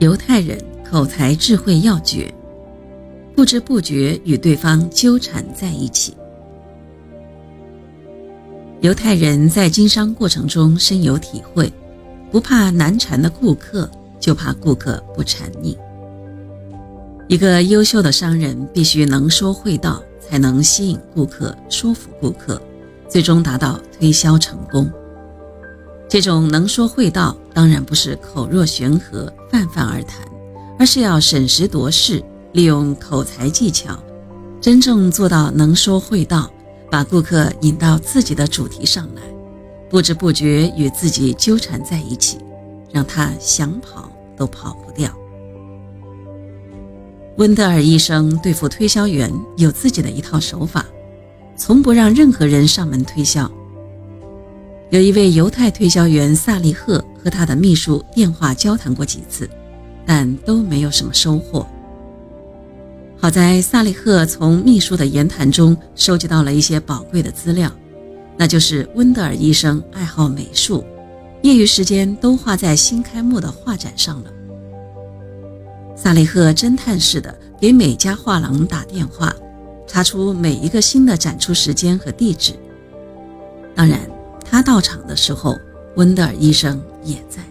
犹太人口才智慧要诀，不知不觉与对方纠缠在一起。犹太人在经商过程中深有体会，不怕难缠的顾客，就怕顾客不缠你。一个优秀的商人必须能说会道，才能吸引顾客、说服顾客，最终达到推销成功。这种能说会道，当然不是口若悬河、泛泛而谈，而是要审时度势，利用口才技巧，真正做到能说会道，把顾客引到自己的主题上来，不知不觉与自己纠缠在一起，让他想跑都跑不掉。温德尔医生对付推销员有自己的一套手法，从不让任何人上门推销。有一位犹太推销员萨利赫和他的秘书电话交谈过几次，但都没有什么收获。好在萨利赫从秘书的言谈中收集到了一些宝贵的资料，那就是温德尔医生爱好美术，业余时间都花在新开幕的画展上了。萨利赫侦探似的给每家画廊打电话，查出每一个新的展出时间和地址。当然。他到场的时候，温德尔医生也在。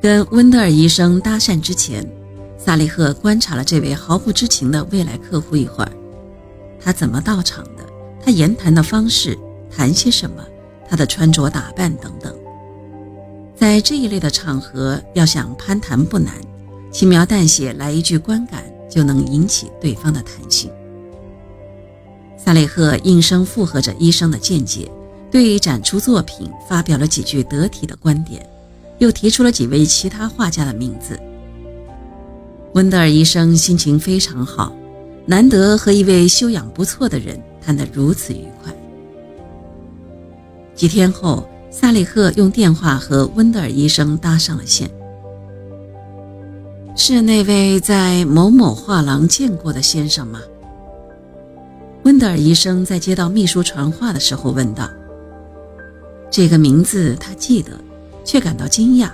跟温德尔医生搭讪之前，萨利赫观察了这位毫不知情的未来客户一会儿。他怎么到场的？他言谈的方式，谈些什么？他的穿着打扮等等。在这一类的场合，要想攀谈不难，轻描淡写来一句观感，就能引起对方的弹性。萨利赫应声附和着医生的见解。对展出作品发表了几句得体的观点，又提出了几位其他画家的名字。温德尔医生心情非常好，难得和一位修养不错的人谈得如此愉快。几天后，萨利赫用电话和温德尔医生搭上了线。是那位在某某画廊见过的先生吗？温德尔医生在接到秘书传话的时候问道。这个名字他记得，却感到惊讶。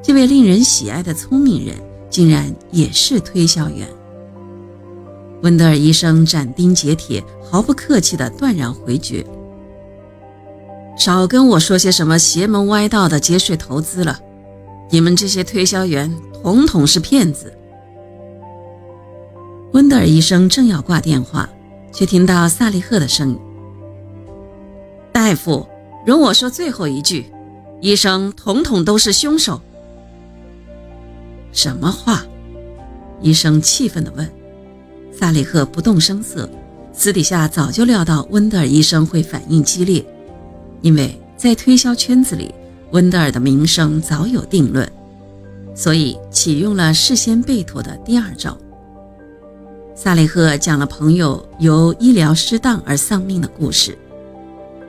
这位令人喜爱的聪明人，竟然也是推销员。温德尔医生斩钉截铁、毫不客气地断然回绝：“少跟我说些什么邪门歪道的节税投资了，你们这些推销员统统是骗子。”温德尔医生正要挂电话，却听到萨利赫的声音：“大夫。”容我说最后一句，医生统统都是凶手。什么话？医生气愤地问。萨利赫不动声色，私底下早就料到温德尔医生会反应激烈，因为在推销圈子里，温德尔的名声早有定论，所以启用了事先备妥的第二招。萨利赫讲了朋友由医疗失当而丧命的故事。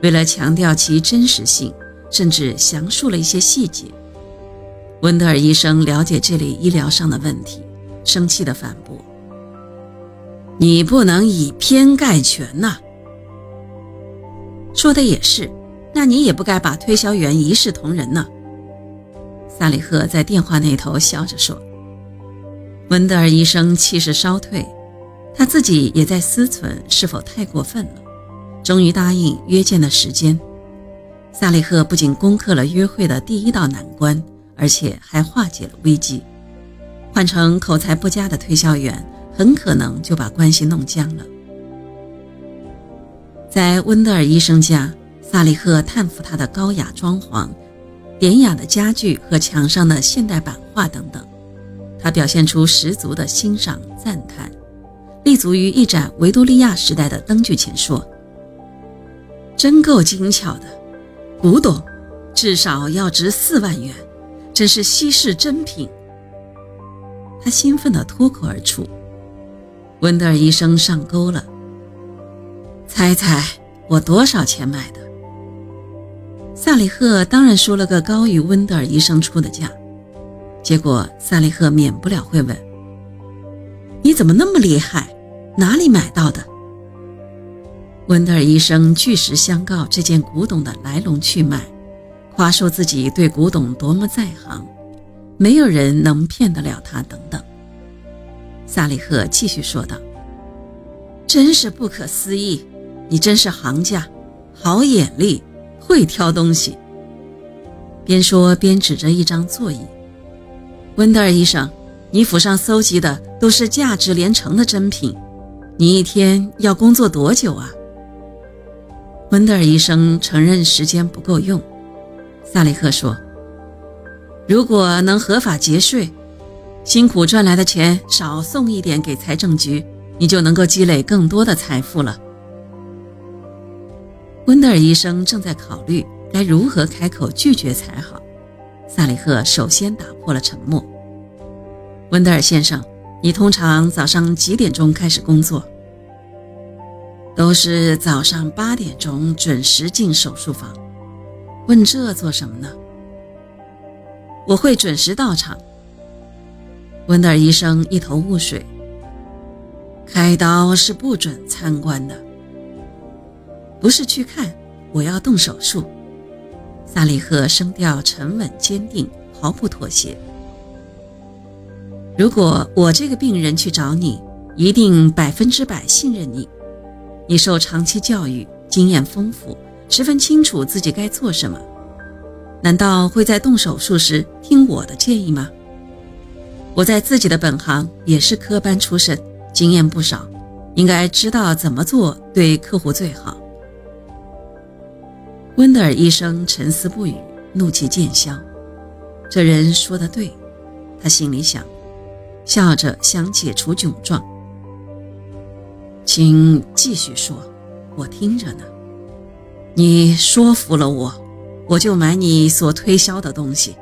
为了强调其真实性，甚至详述了一些细节。温德尔医生了解这类医疗上的问题，生气地反驳：“你不能以偏概全呐！”说的也是，那你也不该把推销员一视同仁呢。萨里赫在电话那头笑着说。温德尔医生气势稍退，他自己也在思忖是否太过分了。终于答应约见的时间，萨利赫不仅攻克了约会的第一道难关，而且还化解了危机。换成口才不佳的推销员，很可能就把关系弄僵了。在温德尔医生家，萨利赫叹服他的高雅装潢、典雅的家具和墙上的现代版画等等，他表现出十足的欣赏赞叹，立足于一盏维多利亚时代的灯具前说。真够精巧的，古董，至少要值四万元，真是稀世珍品。他兴奋地脱口而出：“温德尔医生上钩了，猜猜我多少钱买的？”萨里赫当然说了个高于温德尔医生出的价，结果萨里赫免不了会问：“你怎么那么厉害？哪里买到的？”温德尔医生据实相告这件古董的来龙去脉，夸说自己对古董多么在行，没有人能骗得了他，等等。萨利赫继续说道：“真是不可思议，你真是行家，好眼力，会挑东西。”边说边指着一张座椅：“温德尔医生，你府上搜集的都是价值连城的珍品，你一天要工作多久啊？”温德尔医生承认时间不够用。萨利赫说：“如果能合法节税，辛苦赚来的钱少送一点给财政局，你就能够积累更多的财富了。”温德尔医生正在考虑。该如何开口拒绝才好？萨里赫首先打破了沉默。温德尔先生，你通常早上几点钟开始工作？都是早上八点钟准时进手术房。问这做什么呢？我会准时到场。温德尔医生一头雾水。开刀是不准参观的。不是去看，我要动手术。萨利赫声调沉稳坚定，毫不妥协。如果我这个病人去找你，一定百分之百信任你。你受长期教育，经验丰富，十分清楚自己该做什么。难道会在动手术时听我的建议吗？我在自己的本行也是科班出身，经验不少，应该知道怎么做对客户最好。温德尔医生沉思不语，怒气渐消。这人说的对，他心里想，笑着想解除窘状。请继续说，我听着呢。你说服了我，我就买你所推销的东西。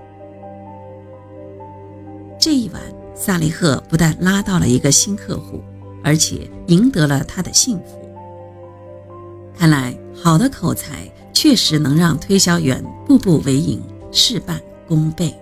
这一晚，萨利赫不但拉到了一个新客户，而且赢得了他的幸福。看来，好的口才。确实能让推销员步步为营，事半功倍。